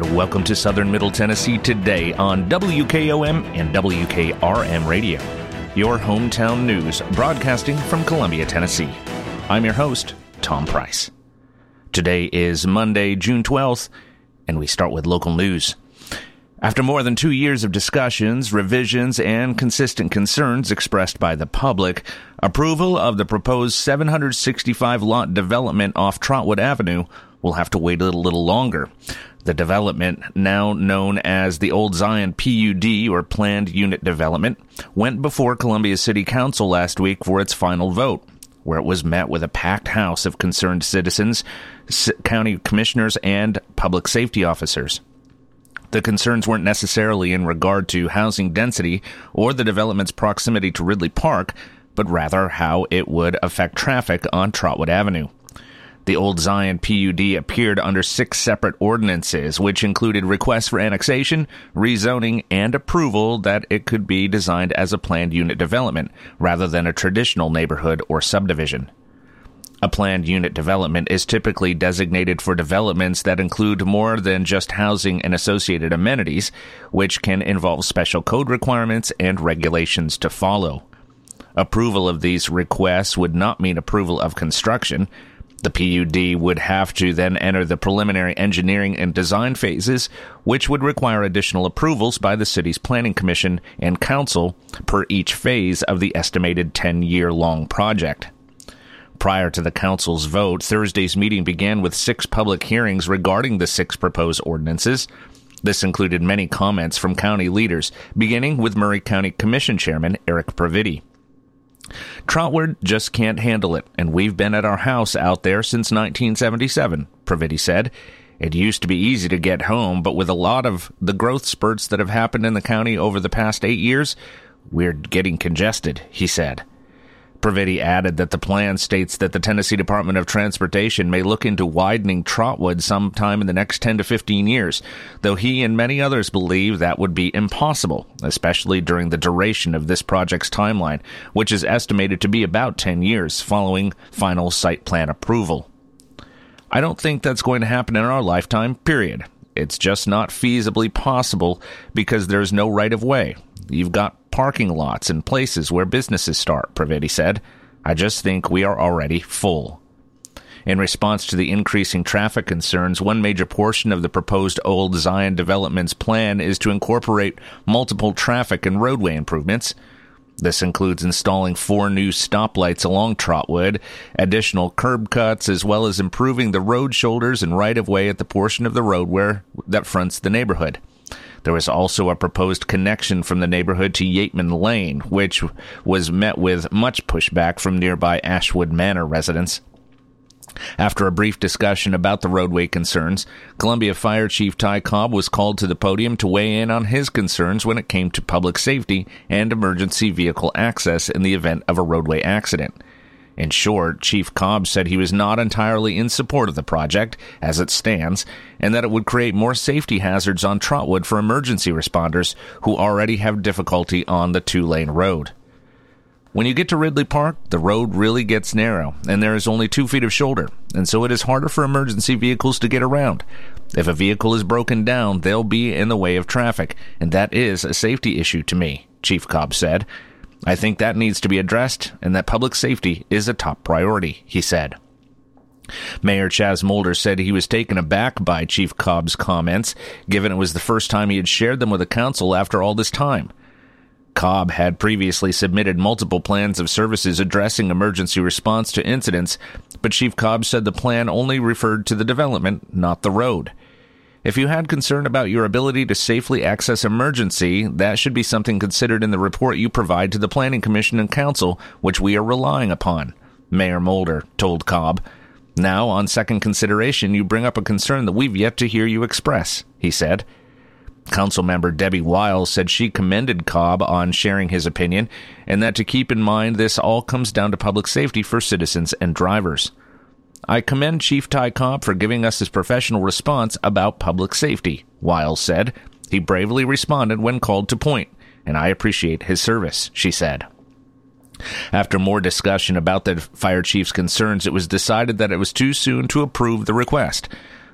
And welcome to Southern Middle Tennessee today on WKOM and WKRM Radio, your hometown news broadcasting from Columbia, Tennessee. I'm your host, Tom Price. Today is Monday, June 12th, and we start with local news. After more than two years of discussions, revisions, and consistent concerns expressed by the public, approval of the proposed 765 lot development off Trotwood Avenue will have to wait a little longer. The development, now known as the Old Zion PUD or Planned Unit Development, went before Columbia City Council last week for its final vote, where it was met with a packed house of concerned citizens, county commissioners, and public safety officers. The concerns weren't necessarily in regard to housing density or the development's proximity to Ridley Park, but rather how it would affect traffic on Trotwood Avenue. The Old Zion PUD appeared under six separate ordinances, which included requests for annexation, rezoning, and approval that it could be designed as a planned unit development rather than a traditional neighborhood or subdivision. A planned unit development is typically designated for developments that include more than just housing and associated amenities, which can involve special code requirements and regulations to follow. Approval of these requests would not mean approval of construction. The PUD would have to then enter the preliminary engineering and design phases, which would require additional approvals by the city's planning commission and council per each phase of the estimated 10 year long project. Prior to the council's vote, Thursday's meeting began with six public hearings regarding the six proposed ordinances. This included many comments from county leaders, beginning with Maury County Commission Chairman Eric Previti. Trotwood just can't handle it, and we've been at our house out there since 1977, Previti said. It used to be easy to get home, but with a lot of the growth spurts that have happened in the county over the past eight years, we're getting congested, he said. Previti added that the plan states that the Tennessee Department of Transportation may look into widening Trotwood sometime in the next 10 to 15 years, though he and many others believe that would be impossible, especially during the duration of this project's timeline, which is estimated to be about 10 years following final site plan approval. I don't think that's going to happen in our lifetime, period. It's just not feasibly possible because there's no right of way. You've got parking lots and places where businesses start, Previti said. I just think we are already full. In response to the increasing traffic concerns, one major portion of the proposed Old Zion development's plan is to incorporate multiple traffic and roadway improvements. This includes installing four new stoplights along Trotwood, additional curb cuts, as well as improving the road shoulders and right of way at the portion of the road where that fronts the neighborhood. There was also a proposed connection from the neighborhood to Yateman Lane, which was met with much pushback from nearby Ashwood Manor residents. After a brief discussion about the roadway concerns, Columbia Fire Chief Ty Cobb was called to the podium to weigh in on his concerns when it came to public safety and emergency vehicle access in the event of a roadway accident. In short, Chief Cobb said he was not entirely in support of the project as it stands, and that it would create more safety hazards on Trotwood for emergency responders who already have difficulty on the two lane road. When you get to Ridley Park, the road really gets narrow, and there is only two feet of shoulder, and so it is harder for emergency vehicles to get around. If a vehicle is broken down, they'll be in the way of traffic, and that is a safety issue to me, Chief Cobb said. I think that needs to be addressed and that public safety is a top priority, he said. Mayor Chaz Molder said he was taken aback by Chief Cobb's comments, given it was the first time he had shared them with the council after all this time. Cobb had previously submitted multiple plans of services addressing emergency response to incidents, but Chief Cobb said the plan only referred to the development, not the road. If you had concern about your ability to safely access emergency, that should be something considered in the report you provide to the Planning Commission and Council, which we are relying upon, Mayor Molder told Cobb. Now, on second consideration, you bring up a concern that we've yet to hear you express, he said. Councilmember Debbie Wiles said she commended Cobb on sharing his opinion and that to keep in mind this all comes down to public safety for citizens and drivers. I commend Chief Ty Cobb for giving us his professional response about public safety, Wiles said. He bravely responded when called to point, and I appreciate his service, she said. After more discussion about the fire chief's concerns, it was decided that it was too soon to approve the request.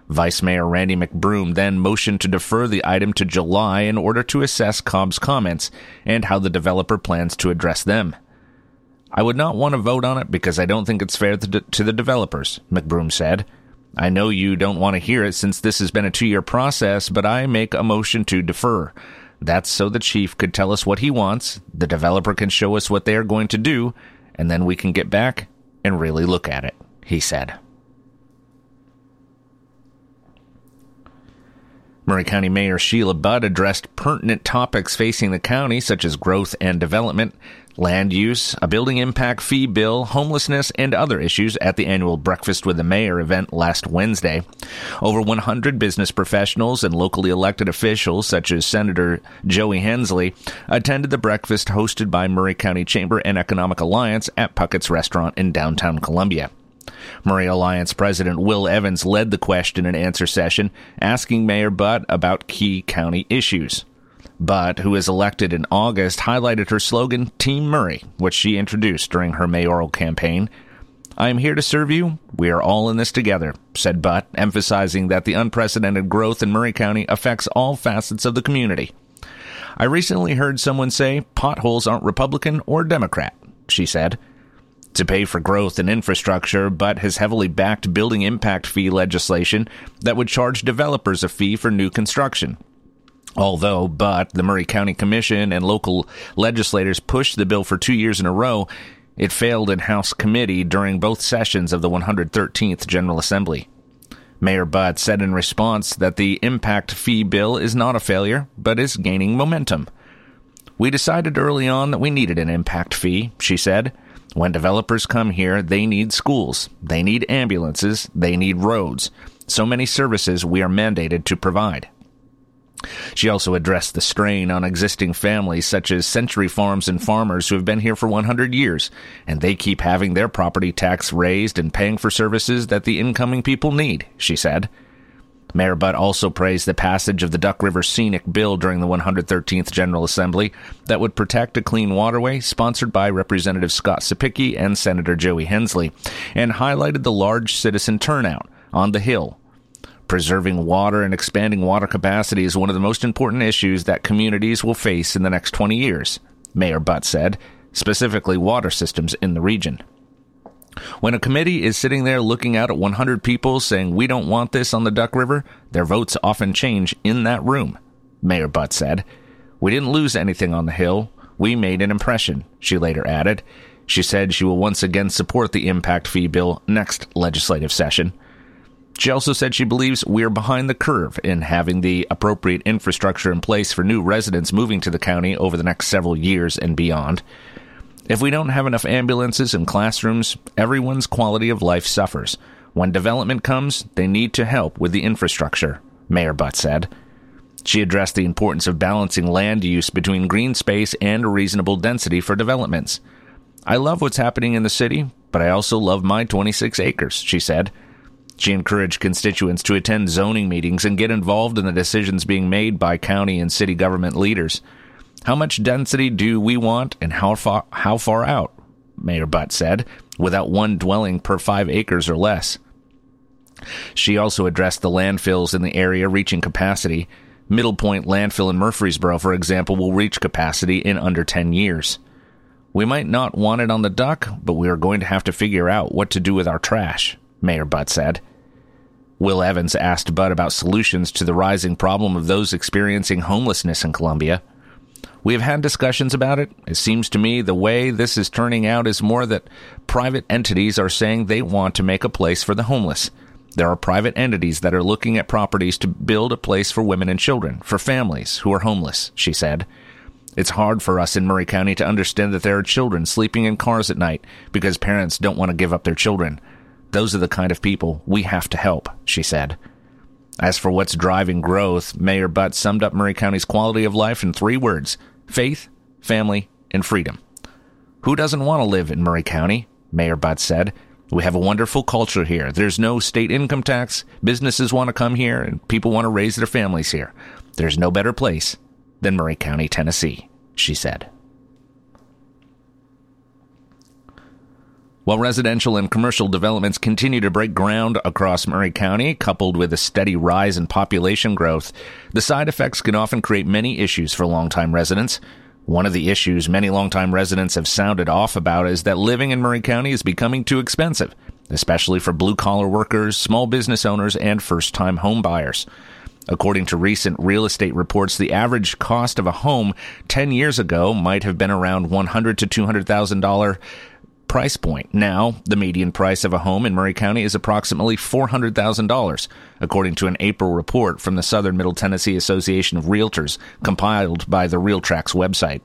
Vice Mayor Randy McBroom then motioned to defer the item to July in order to assess Cobb's comments and how the developer plans to address them. I would not want to vote on it because I don't think it's fair to the developers, McBroom said. I know you don't want to hear it since this has been a two year process, but I make a motion to defer. That's so the chief could tell us what he wants, the developer can show us what they are going to do, and then we can get back and really look at it, he said. Maury County Mayor Sheila Butt addressed pertinent topics facing the county, such as growth and development, land use, a building impact fee bill, homelessness, and other issues at the annual Breakfast with the Mayor event last Wednesday. Over 100 business professionals and locally elected officials, such as Senator Joey Hensley, attended the breakfast hosted by Maury County Chamber and Economic Alliance at Puckett's Restaurant in downtown Columbia. Maury Alliance President Will Evans led the question and answer session, asking Mayor Butt about key county issues. Butt, who is elected in August, highlighted her slogan, Team Maury, which she introduced during her mayoral campaign. I am here to serve you. We are all in this together, said Butt, emphasizing that the unprecedented growth in Maury County affects all facets of the community. I recently heard someone say potholes aren't Republican or Democrat, she said to pay for growth and infrastructure, but has heavily backed building impact fee legislation that would charge developers a fee for new construction. Although, but the Maury County Commission and local legislators pushed the bill for two years in a row, it failed in House committee during both sessions of the 113th General Assembly. Mayor Butt said in response that the impact fee bill is not a failure, but is gaining momentum. We decided early on that we needed an impact fee, she said. When developers come here, they need schools, they need ambulances, they need roads. So many services we are mandated to provide. She also addressed the strain on existing families such as Century Farms and farmers who have been here for 100 years, and they keep having their property tax raised and paying for services that the incoming people need, she said. Mayor Butt also praised the passage of the Duck River Scenic Bill during the 113th General Assembly that would protect a clean waterway, sponsored by Representative Scott Cepicky and Senator Joey Hensley, and highlighted the large citizen turnout on the Hill. Preserving water and expanding water capacity is one of the most important issues that communities will face in the next 20 years, Mayor Butt said, specifically water systems in the region. When a committee is sitting there looking out at 100 people saying, We don't want this on the Duck River, their votes often change in that room, Mayor Butt said. We didn't lose anything on the Hill. We made an impression, she later added. She said she will once again support the impact fee bill next legislative session. She also said she believes we are behind the curve in having the appropriate infrastructure in place for new residents moving to the county over the next several years and beyond. If we don't have enough ambulances and classrooms, everyone's quality of life suffers. When development comes, they need to help with the infrastructure, Mayor Butt said. She addressed the importance of balancing land use between green space and a reasonable density for developments. I love what's happening in the city, but I also love my 26 acres, she said. She encouraged constituents to attend zoning meetings and get involved in the decisions being made by county and city government leaders. How much density do we want and how far, how far out? Mayor Butt said, without one dwelling per five acres or less. She also addressed the landfills in the area reaching capacity. Middle Point landfill in Murfreesboro, for example, will reach capacity in under 10 years. We might not want it on the dock, but we are going to have to figure out what to do with our trash, Mayor Butt said. Will Evans asked Butt about solutions to the rising problem of those experiencing homelessness in Columbia. We have had discussions about it. It seems to me the way this is turning out is more that private entities are saying they want to make a place for the homeless. There are private entities that are looking at properties to build a place for women and children, for families who are homeless, she said. It's hard for us in Maury County to understand that there are children sleeping in cars at night because parents don't want to give up their children. Those are the kind of people we have to help, she said. As for what's driving growth, Mayor Butt summed up Maury County's quality of life in three words faith, family, and freedom. Who doesn't want to live in Maury County? Mayor Butt said. We have a wonderful culture here. There's no state income tax. Businesses want to come here and people want to raise their families here. There's no better place than Maury County, Tennessee, she said. While residential and commercial developments continue to break ground across Maury County, coupled with a steady rise in population growth, the side effects can often create many issues for longtime residents. One of the issues many longtime residents have sounded off about is that living in Maury County is becoming too expensive, especially for blue collar workers, small business owners, and first time home buyers. According to recent real estate reports, the average cost of a home 10 years ago might have been around 100 to $200,000 price point. Now, the median price of a home in Maury County is approximately $400,000, according to an April report from the Southern Middle Tennessee Association of Realtors, compiled by the RealTracs website.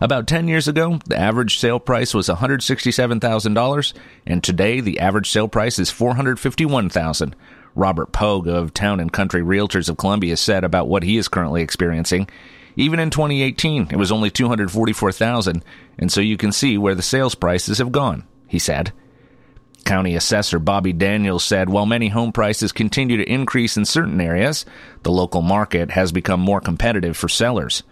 About 10 years ago, the average sale price was $167,000, and today the average sale price is $451,000. Robert Pogue of Town and Country Realtors of Columbia said about what he is currently experiencing. Even in 2018, it was only 244,000, and so you can see where the sales prices have gone, he said. County Assessor Bobby Daniels said while many home prices continue to increase in certain areas, the local market has become more competitive for sellers.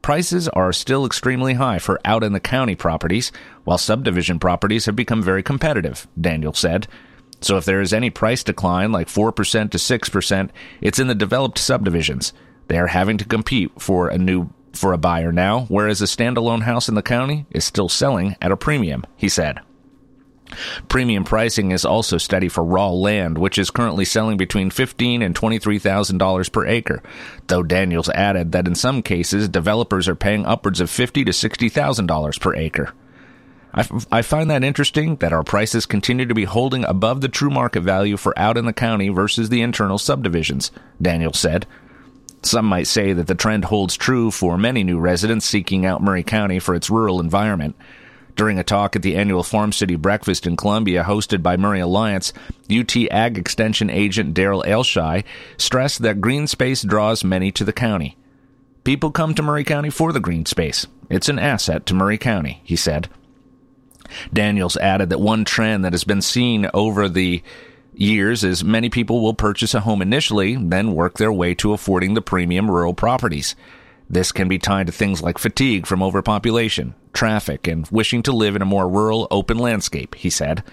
Prices are still extremely high for out in the county properties, while subdivision properties have become very competitive, Daniels said. So if there is any price decline, like 4% to 6%, it's in the developed subdivisions. They are having to compete for a new for a buyer now, whereas a standalone house in the county is still selling at a premium, he said. Premium pricing is also steady for raw land, which is currently selling between fifteen and twenty-three thousand dollars per acre. Though Daniels added that in some cases developers are paying upwards of fifty to sixty thousand dollars per acre. I, f- I find that interesting that our prices continue to be holding above the true market value for out in the county versus the internal subdivisions, Daniel said. Some might say that the trend holds true for many new residents seeking out Maury County for its rural environment. During a talk at the annual Farm City Breakfast in Columbia hosted by Maury Alliance, UT Ag Extension agent Daryl Elshy stressed that green space draws many to the county. People come to Maury County for the green space. It's an asset to Maury County, he said. Daniels added that one trend that has been seen over the years as many people will purchase a home initially, then work their way to affording the premium rural properties. This can be tied to things like fatigue from overpopulation, traffic, and wishing to live in a more rural, open landscape, he said.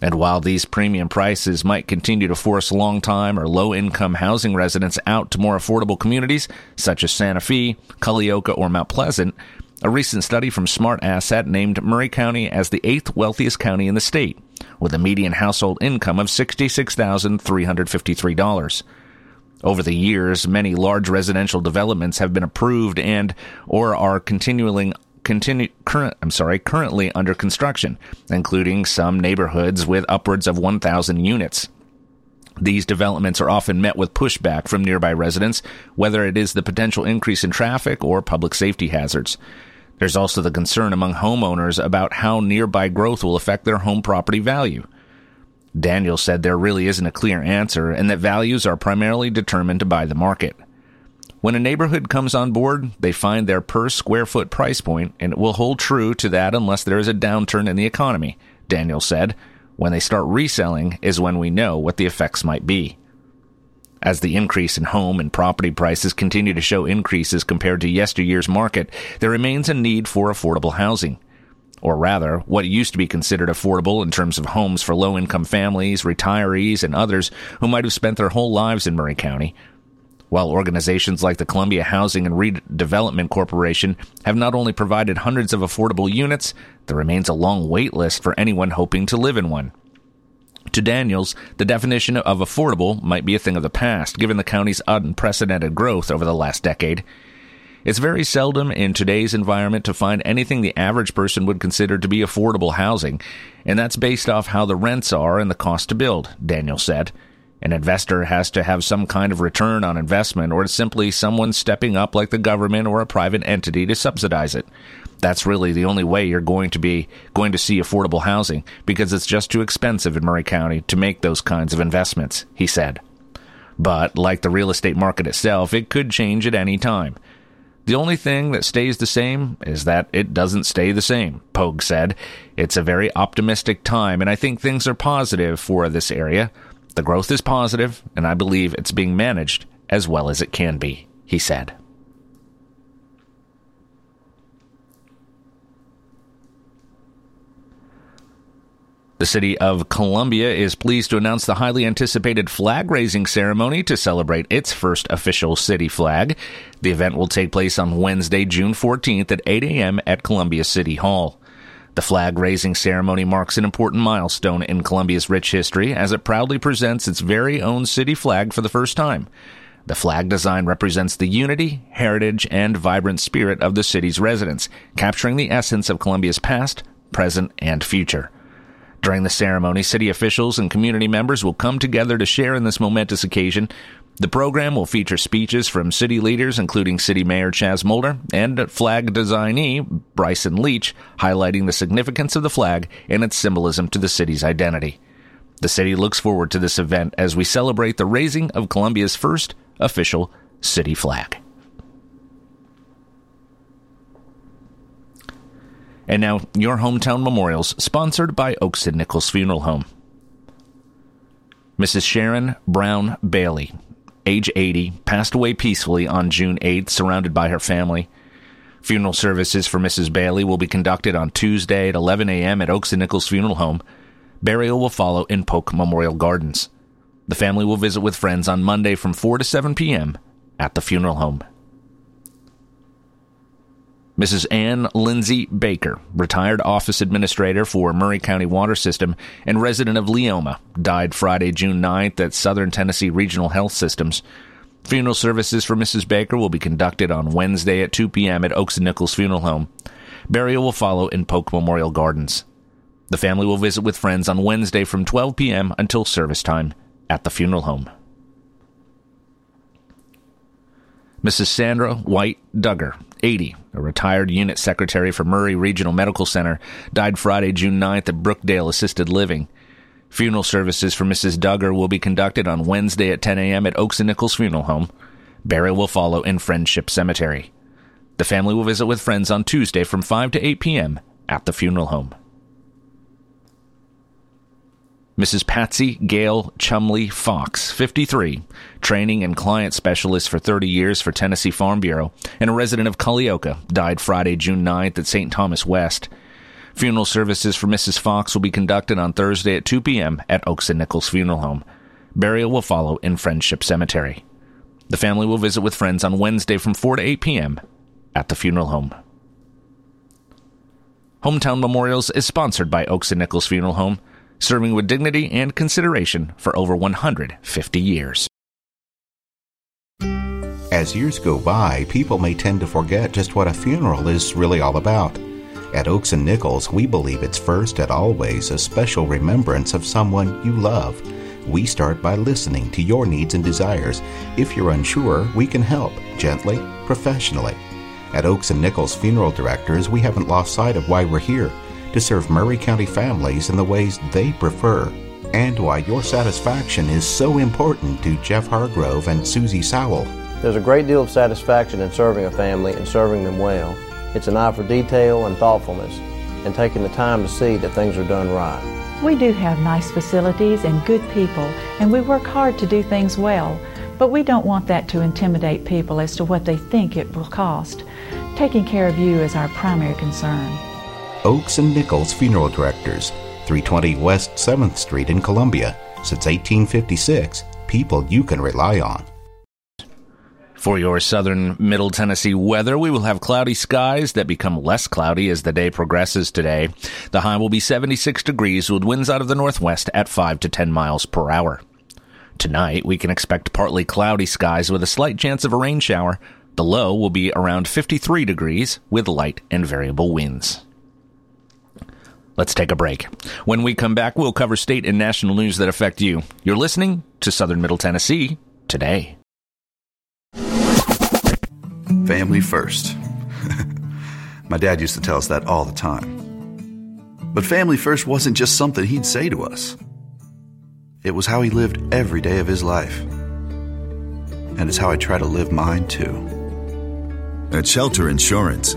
And while these premium prices might continue to force long time or low income housing residents out to more affordable communities, such as Santa Fe, Culleoka, or Mount Pleasant, a recent study from Smart Asset named Maury County as the eighth wealthiest county in the state, with a median household income of $66,353. Over the years, many large residential developments have been approved and or are continuing continue current I'm sorry, currently under construction, including some neighborhoods with upwards of 1,000 units. These developments are often met with pushback from nearby residents, whether it is the potential increase in traffic or public safety hazards. There's also the concern among homeowners about how nearby growth will affect their home property value. Daniel said there really isn't a clear answer and that values are primarily determined by the market. When a neighborhood comes on board, they find their per square foot price point, and it will hold true to that unless there is a downturn in the economy, Daniel said. When they start reselling is when we know what the effects might be. As the increase in home and property prices continue to show increases compared to yesteryear's market, there remains a need for affordable housing. Or rather, what used to be considered affordable in terms of homes for low income families, retirees, and others who might have spent their whole lives in Maury County. While organizations like the Columbia Housing and Redevelopment Corporation have not only provided hundreds of affordable units, there remains a long wait list for anyone hoping to live in one. To Daniels, the definition of affordable might be a thing of the past, given the county's unprecedented growth over the last decade. It's very seldom in today's environment to find anything the average person would consider to be affordable housing, and that's based off how the rents are and the cost to build, Daniel said. An investor has to have some kind of return on investment, or it's simply someone stepping up like the government or a private entity to subsidize it that's really the only way you're going to be going to see affordable housing because it's just too expensive in Maury County to make those kinds of investments, he said. But like the real estate market itself, it could change at any time. The only thing that stays the same is that it doesn't stay the same, Pogue said. It's a very optimistic time, and I think things are positive for this area. The growth is positive, and I believe it's being managed as well as it can be, he said. The city of Columbia is pleased to announce the highly anticipated flag raising ceremony to celebrate its first official city flag. The event will take place on Wednesday, June 14th at 8 a.m. at Columbia City Hall. The flag raising ceremony marks an important milestone in Columbia's rich history as it proudly presents its very own city flag for the first time. The flag design represents the unity, heritage, and vibrant spirit of the city's residents, capturing the essence of Columbia's past, present, and future. During the ceremony, city officials and community members will come together to share in this momentous occasion. The program will feature speeches from city leaders, including City Mayor Chaz Molder and flag designee Bryson Leach, highlighting the significance of the flag and its symbolism to the city's identity. The city looks forward to this event as we celebrate the raising of Columbia's first official city flag. And now, your hometown memorials, sponsored by Oakes and Nichols Funeral Home. Mrs. Sharon Brown Bailey, age 80, passed away peacefully on June 8th, surrounded by her family. Funeral services for Mrs. Bailey will be conducted on Tuesday at 11 a.m. at Oakes and Nichols Funeral Home. Burial will follow in Polk Memorial Gardens. The family will visit with friends on Monday from 4 to 7 p.m. at the funeral home. Mrs. Ann Lindsay Baker, retired office administrator for Maury County Water System and resident of Leoma, died Friday, June 9th at Southern Tennessee Regional Health Systems. Funeral services for Mrs. Baker will be conducted on Wednesday at 2 p.m. at Oakes and Nichols Funeral Home. Burial will follow in Polk Memorial Gardens. The family will visit with friends on Wednesday from 12 p.m. until service time at the funeral home. Mrs. Sandra White Duggar, 80, a retired unit secretary for Maury Regional Medical Center, died Friday, June 9th at Brookdale Assisted Living. Funeral services for Mrs. Duggar will be conducted on Wednesday at 10 a.m. at Oakes and Nichols Funeral Home. Burial will follow in Friendship Cemetery. The family will visit with friends on Tuesday from 5 to 8 p.m. at the funeral home. Mrs. Patsy Gail Chumley Fox, 53, training and client specialist for 30 years for Tennessee Farm Bureau, and a resident of Culleoka, died Friday, June 9th at St. Thomas West. Funeral services for Mrs. Fox will be conducted on Thursday at 2 p.m. at Oakes and Nichols Funeral Home. Burial will follow in Friendship Cemetery. The family will visit with friends on Wednesday from 4 to 8 p.m. at the funeral home. Hometown Memorials is sponsored by Oakes and Nichols Funeral Home serving with dignity and consideration for over 150 years. As years go by, people may tend to forget just what a funeral is really all about. At Oakes and Nichols, we believe it's first and always a special remembrance of someone you love. We start by listening to your needs and desires. If you're unsure, we can help gently, professionally. At Oakes and Nichols Funeral Directors, we haven't lost sight of why we're here to serve Maury County families in the ways they prefer, and why your satisfaction is so important to Jeff Hargrove and Susie Sowell. There's a great deal of satisfaction in serving a family and serving them well. It's an eye for detail and thoughtfulness, and taking the time to see that things are done right. We do have nice facilities and good people, and we work hard to do things well, but we don't want that to intimidate people as to what they think it will cost. Taking care of you is our primary concern. Oakes and Nichols Funeral Directors, 320 West 7th Street in Columbia. Since 1856, people you can rely on. For your southern Middle Tennessee weather, we will have cloudy skies that become less cloudy as the day progresses today. The high will be 76 degrees with winds out of the northwest at 5 to 10 miles per hour. Tonight, we can expect partly cloudy skies with a slight chance of a rain shower. The low will be around 53 degrees with light and variable winds. Let's take a break. When we come back, we'll cover state and national news that affect you. You're listening to Southern Middle Tennessee today. Family first. My dad used to tell us that all the time. But family first wasn't just something he'd say to us, it was how he lived every day of his life. And it's how I try to live mine too. At Shelter Insurance,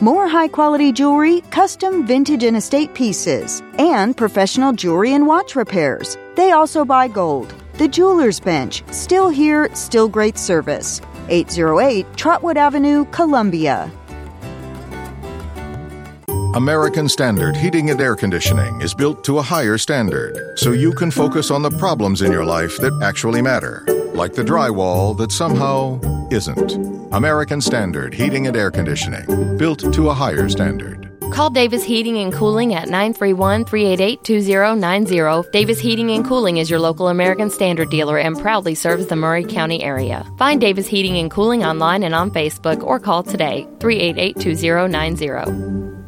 More high quality jewelry, custom vintage and estate pieces, and professional jewelry and watch repairs. They also buy gold. The Jewelers Bench, still here, still great service. 808 Trotwood Avenue, Columbia. American Standard Heating and Air Conditioning is built to a higher standard so you can focus on the problems in your life that actually matter, like the drywall that somehow isn't. American Standard Heating and Air Conditioning, built to a higher standard. Call Davis Heating and Cooling at 931 388 2090. Davis Heating and Cooling is your local American Standard dealer and proudly serves the Maury County area. Find Davis Heating and Cooling online and on Facebook or call today 388 2090.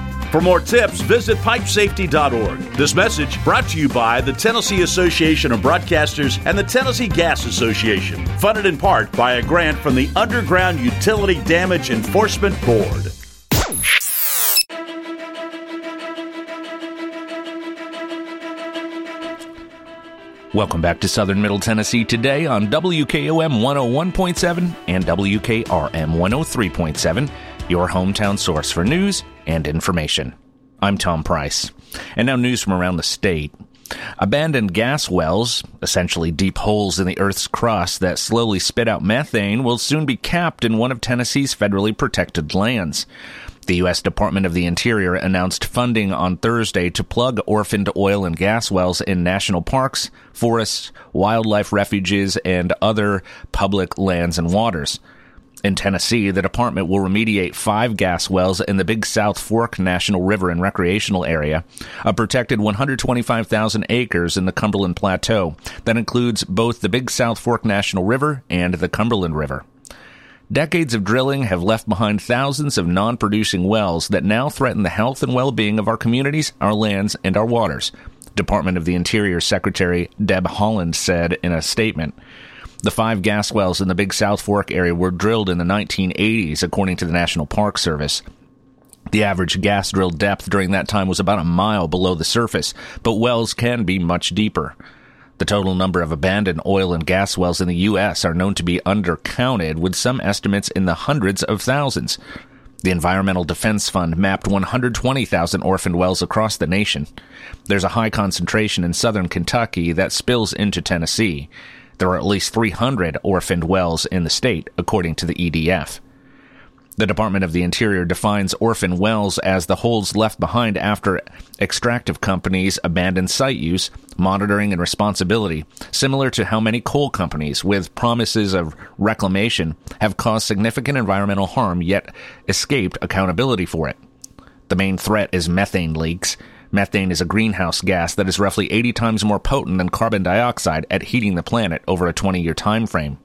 For more tips, visit pipesafety.org. This message brought to you by the Tennessee Association of Broadcasters and the Tennessee Gas Association, funded in part by a grant from the Underground Utility Damage Enforcement Board. Welcome back to Southern Middle Tennessee today on WKOM 101.7 and WKRM 103.7, your hometown source for news and information. I'm Tom Price. And now news from around the state. Abandoned gas wells, essentially deep holes in the Earth's crust that slowly spit out methane, will soon be capped in one of Tennessee's federally protected lands. The U.S. Department of the Interior announced funding on Thursday to plug orphaned oil and gas wells in national parks, forests, wildlife refuges, and other public lands and waters. In Tennessee, the department will remediate five gas wells in the Big South Fork National River and Recreational Area, a protected 125,000 acres in the Cumberland Plateau that includes both the Big South Fork National River and the Cumberland River. Decades of drilling have left behind thousands of non producing wells that now threaten the health and well being of our communities, our lands, and our waters. Department of the Interior Secretary Deb Haaland said in a statement. The five gas wells in the Big South Fork area were drilled in the 1980s, according to the National Park Service. The average gas drill depth during that time was about a mile below the surface, but wells can be much deeper. The total number of abandoned oil and gas wells in the U.S. are known to be undercounted, with some estimates in the hundreds of thousands. The Environmental Defense Fund mapped 120,000 orphaned wells across the nation. There's a high concentration in southern Kentucky that spills into Tennessee. There are at least 300 orphaned wells in the state, according to the EDF. The Department of the Interior defines orphan wells as the holes left behind after extractive companies abandon site use, monitoring, and responsibility, similar to how many coal companies, with promises of reclamation, have caused significant environmental harm yet escaped accountability for it. The main threat is methane leaks. Methane is a greenhouse gas that is roughly 80 times more potent than carbon dioxide at heating the planet over a 20 year time frame.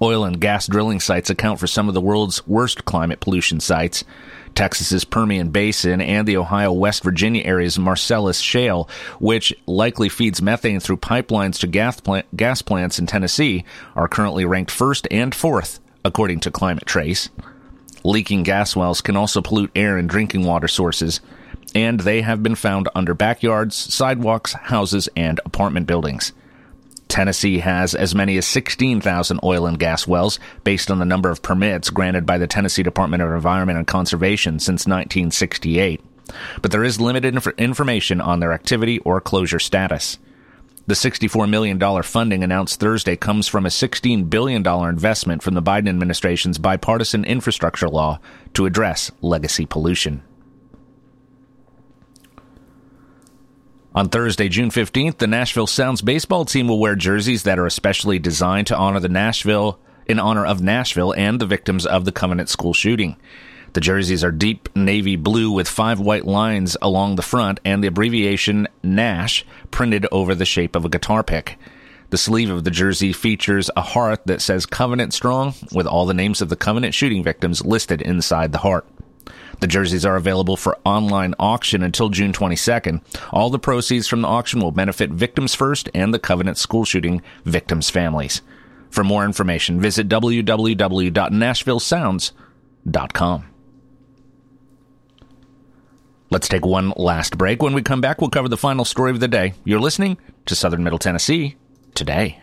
Oil and gas drilling sites account for some of the world's worst climate pollution sites. Texas's Permian Basin and the Ohio West Virginia area's Marcellus Shale, which likely feeds methane through pipelines to gas, plant, gas plants in Tennessee, are currently ranked first and fourth, according to Climate Trace. Leaking gas wells can also pollute air and drinking water sources, and they have been found under backyards, sidewalks, houses, and apartment buildings. Tennessee has as many as 16,000 oil and gas wells based on the number of permits granted by the Tennessee Department of Environment and Conservation since 1968. But there is limited inf- information on their activity or closure status. The $64 million funding announced Thursday comes from a $16 billion investment from the Biden administration's bipartisan infrastructure law to address legacy pollution. On Thursday, June 15th, the Nashville Sounds baseball team will wear jerseys that are especially designed to honor the Nashville in honor of Nashville and the victims of the Covenant school shooting. The jerseys are deep navy blue with five white lines along the front and the abbreviation NASH printed over the shape of a guitar pick. The sleeve of the jersey features a heart that says Covenant Strong with all the names of the Covenant shooting victims listed inside the heart. The jerseys are available for online auction until June 22nd. All the proceeds from the auction will benefit Victims First and the Covenant school shooting victims' families. For more information, visit www.nashvillesounds.com. Let's take one last break. When we come back, we'll cover the final story of the day. You're listening to Southern Middle Tennessee today.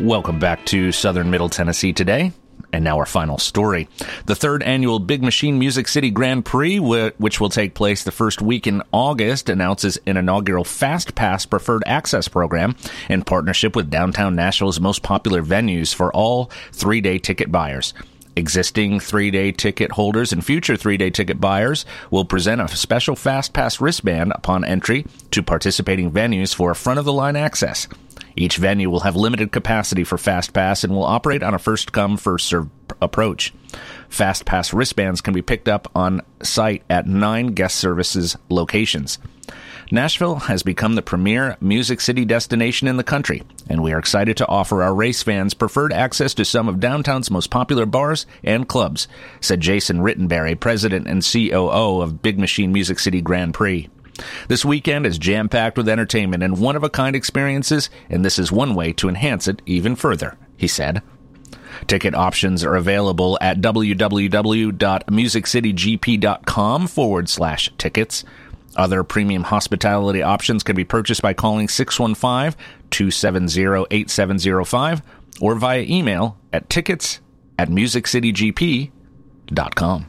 Welcome back to Southern Middle Tennessee today. And now our final story. The third annual Big Machine Music City Grand Prix, which will take place the first week in August, announces an inaugural Fast Pass Preferred Access program in partnership with downtown Nashville's most popular venues for all three day ticket buyers. Existing three day ticket holders and future three day ticket buyers will present a special Fast Pass wristband upon entry to participating venues for front of the line access. Each venue will have limited capacity for Fast Pass and will operate on a first come, first served approach. Fast Pass wristbands can be picked up on site at nine guest services locations. Nashville has become the premier Music City destination in the country, and we are excited to offer our race fans preferred access to some of downtown's most popular bars and clubs, said Jason Rittenberry, president and COO of Big Machine Music City Grand Prix. This weekend is jam packed with entertainment and one of a kind experiences, and this is one way to enhance it even further, he said. Ticket options are available at www.musiccitygp.com forward slash tickets. Other premium hospitality options can be purchased by calling 615 270 8705 or via email at tickets at musiccitygp.com.